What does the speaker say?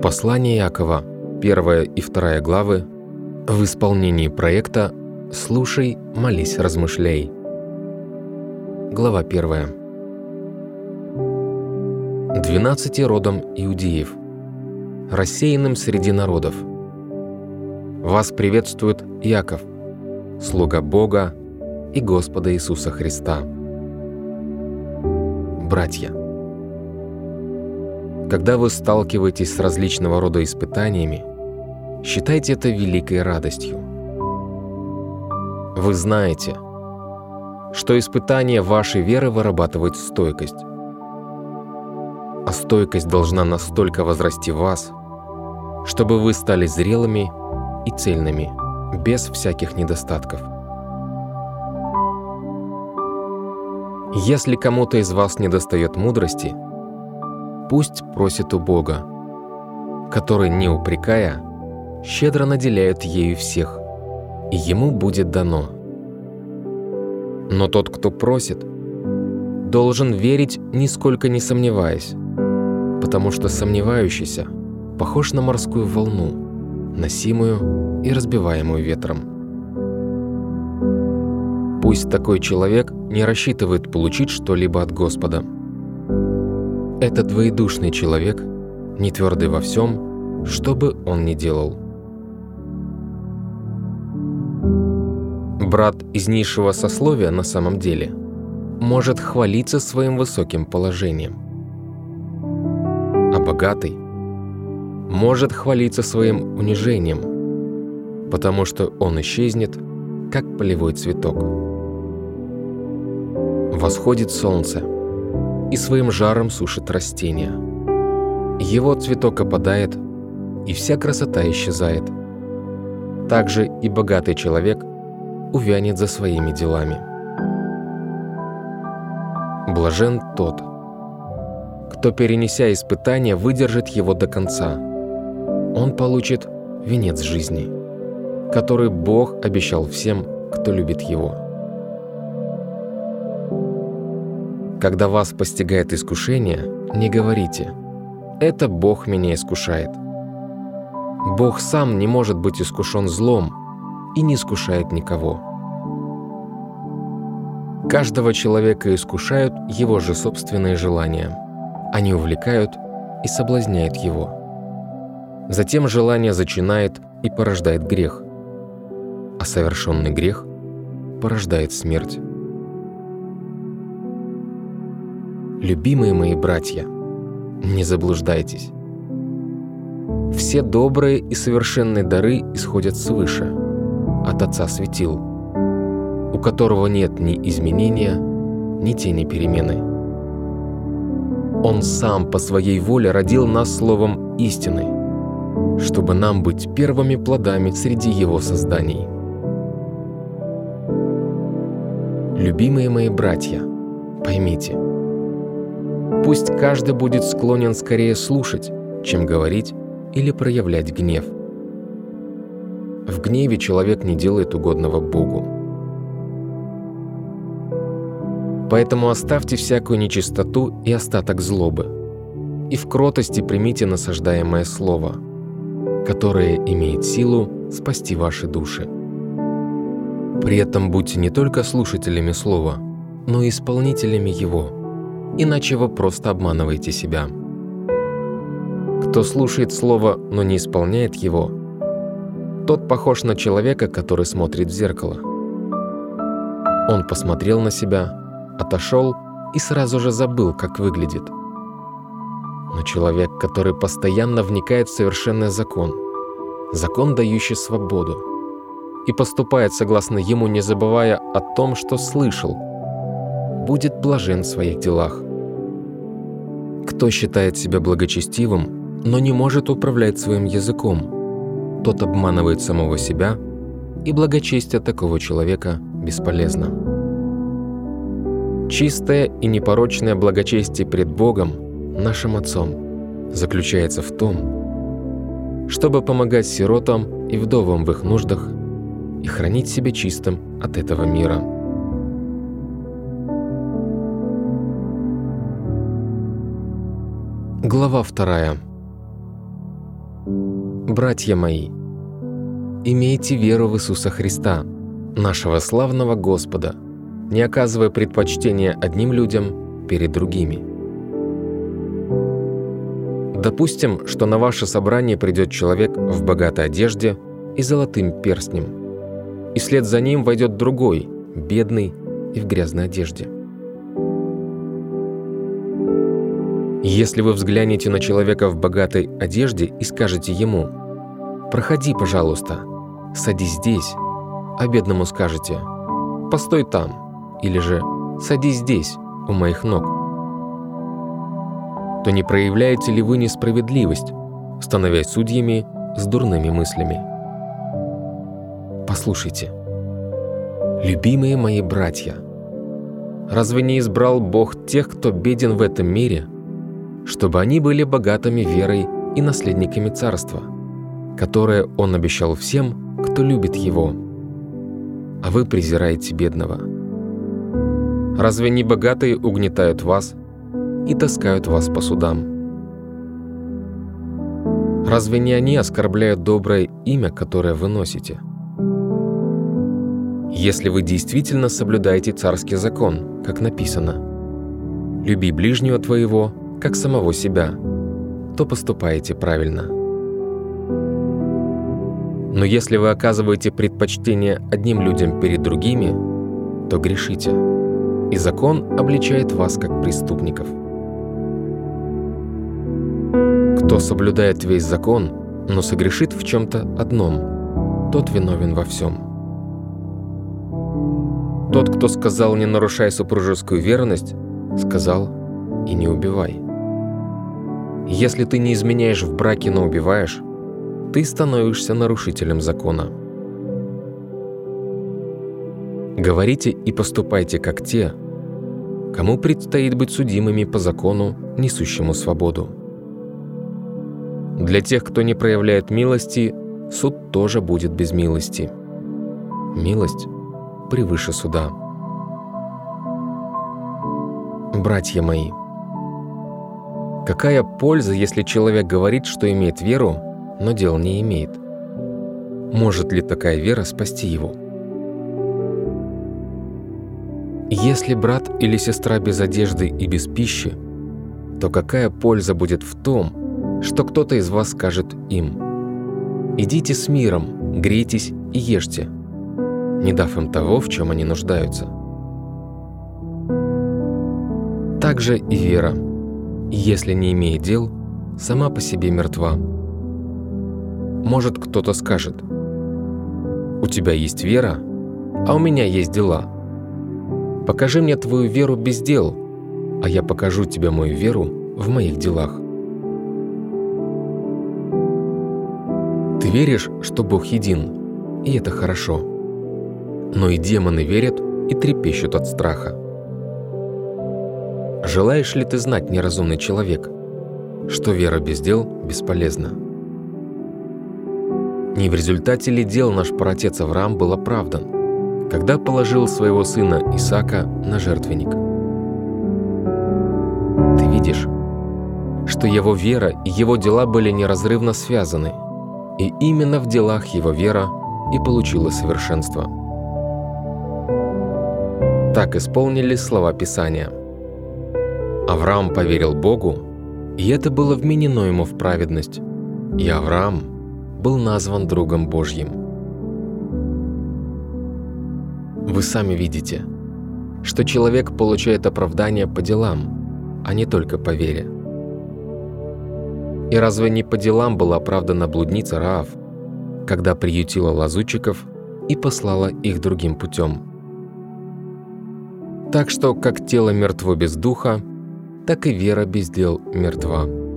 Послание Якова, первая и вторая главы, в исполнении проекта «Слушай, молись, размышляй». Глава первая. Двенадцати родом иудеев, рассеянным среди народов. Вас приветствует Яков, слуга Бога и Господа Иисуса Христа. Братья, когда вы сталкиваетесь с различного рода испытаниями, считайте это великой радостью. Вы знаете, что испытание вашей веры вырабатывает стойкость. А стойкость должна настолько возрасти вас, чтобы вы стали зрелыми и цельными, без всяких недостатков. Если кому-то из вас недостает мудрости – пусть просит у Бога, который, не упрекая, щедро наделяет ею всех, и ему будет дано. Но тот, кто просит, должен верить, нисколько не сомневаясь, потому что сомневающийся похож на морскую волну, носимую и разбиваемую ветром. Пусть такой человек не рассчитывает получить что-либо от Господа – это двоедушный человек, не твердый во всем, что бы он ни делал. Брат из низшего сословия на самом деле может хвалиться своим высоким положением, а богатый может хвалиться своим унижением, потому что он исчезнет, как полевой цветок. Восходит солнце – и своим жаром сушит растения. Его цветок опадает, и вся красота исчезает. Также и богатый человек увянет за своими делами. Блажен тот, кто, перенеся испытание, выдержит его до конца. Он получит венец жизни, который Бог обещал всем, кто любит его. Когда вас постигает искушение, не говорите «это Бог меня искушает». Бог сам не может быть искушен злом и не искушает никого. Каждого человека искушают его же собственные желания. Они увлекают и соблазняют его. Затем желание зачинает и порождает грех, а совершенный грех порождает смерть. Любимые мои братья, не заблуждайтесь. Все добрые и совершенные дары исходят свыше, от Отца Светил, у которого нет ни изменения, ни тени перемены. Он сам по своей воле родил нас словом истины, чтобы нам быть первыми плодами среди его созданий. Любимые мои братья, поймите – Пусть каждый будет склонен скорее слушать, чем говорить или проявлять гнев. В гневе человек не делает угодного Богу. Поэтому оставьте всякую нечистоту и остаток злобы, и в кротости примите насаждаемое слово, которое имеет силу спасти ваши души. При этом будьте не только слушателями слова, но и исполнителями его – иначе вы просто обманываете себя. Кто слушает слово, но не исполняет его, тот похож на человека, который смотрит в зеркало. Он посмотрел на себя, отошел и сразу же забыл, как выглядит. Но человек, который постоянно вникает в совершенный закон, закон, дающий свободу, и поступает согласно ему, не забывая о том, что слышал, будет блажен в своих делах. Кто считает себя благочестивым, но не может управлять своим языком, тот обманывает самого себя, и благочестие такого человека бесполезно. Чистое и непорочное благочестие пред Богом, нашим Отцом, заключается в том, чтобы помогать сиротам и вдовам в их нуждах и хранить себя чистым от этого мира. Глава вторая. Братья мои, имейте веру в Иисуса Христа, нашего славного Господа, не оказывая предпочтения одним людям перед другими. Допустим, что на ваше собрание придет человек в богатой одежде и золотым перстнем, и вслед за ним войдет другой, бедный и в грязной одежде. Если вы взглянете на человека в богатой одежде и скажете ему «Проходи, пожалуйста, садись здесь», а бедному скажете «Постой там» или же «Садись здесь, у моих ног», то не проявляете ли вы несправедливость, становясь судьями с дурными мыслями? Послушайте, любимые мои братья, разве не избрал Бог тех, кто беден в этом мире, чтобы они были богатыми верой и наследниками Царства, которое Он обещал всем, кто любит Его, а вы презираете бедного? Разве не богатые угнетают вас и таскают вас по судам. Разве не они оскорбляют доброе имя, которое вы носите? Если вы действительно соблюдаете царский закон, как написано, «Люби ближнего твоего, как самого себя», то поступаете правильно. Но если вы оказываете предпочтение одним людям перед другими, то грешите, и закон обличает вас как преступников. Кто соблюдает весь закон, но согрешит в чем-то одном, тот виновен во всем. Тот, кто сказал «не нарушай супружескую верность», сказал «и не убивай». Если ты не изменяешь в браке, но убиваешь, ты становишься нарушителем закона. Говорите и поступайте как те, кому предстоит быть судимыми по закону, несущему свободу. Для тех, кто не проявляет милости, суд тоже будет без милости. Милость превыше суда. Братья мои, какая польза, если человек говорит, что имеет веру, но дел не имеет? Может ли такая вера спасти его? Если брат или сестра без одежды и без пищи, то какая польза будет в том, что кто-то из вас скажет им «Идите с миром, грейтесь и ешьте», не дав им того, в чем они нуждаются. Также и вера, если не имеет дел, сама по себе мертва. Может, кто-то скажет «У тебя есть вера, а у меня есть дела. Покажи мне твою веру без дел, а я покажу тебе мою веру в моих делах». Ты веришь, что Бог един, и это хорошо. Но и демоны верят и трепещут от страха. Желаешь ли ты знать, неразумный человек, что вера без дел бесполезна? Не в результате ли дел наш праотец Авраам был оправдан, когда положил своего сына Исаака на жертвенник? Ты видишь, что его вера и его дела были неразрывно связаны – и именно в делах его вера и получила совершенство. Так исполнились слова Писания. Авраам поверил Богу, и это было вменено ему в праведность, и Авраам был назван другом Божьим. Вы сами видите, что человек получает оправдание по делам, а не только по вере. И разве не по делам была оправдана блудница Раав, когда приютила лазутчиков и послала их другим путем? Так что, как тело мертво без духа, так и вера без дел мертва.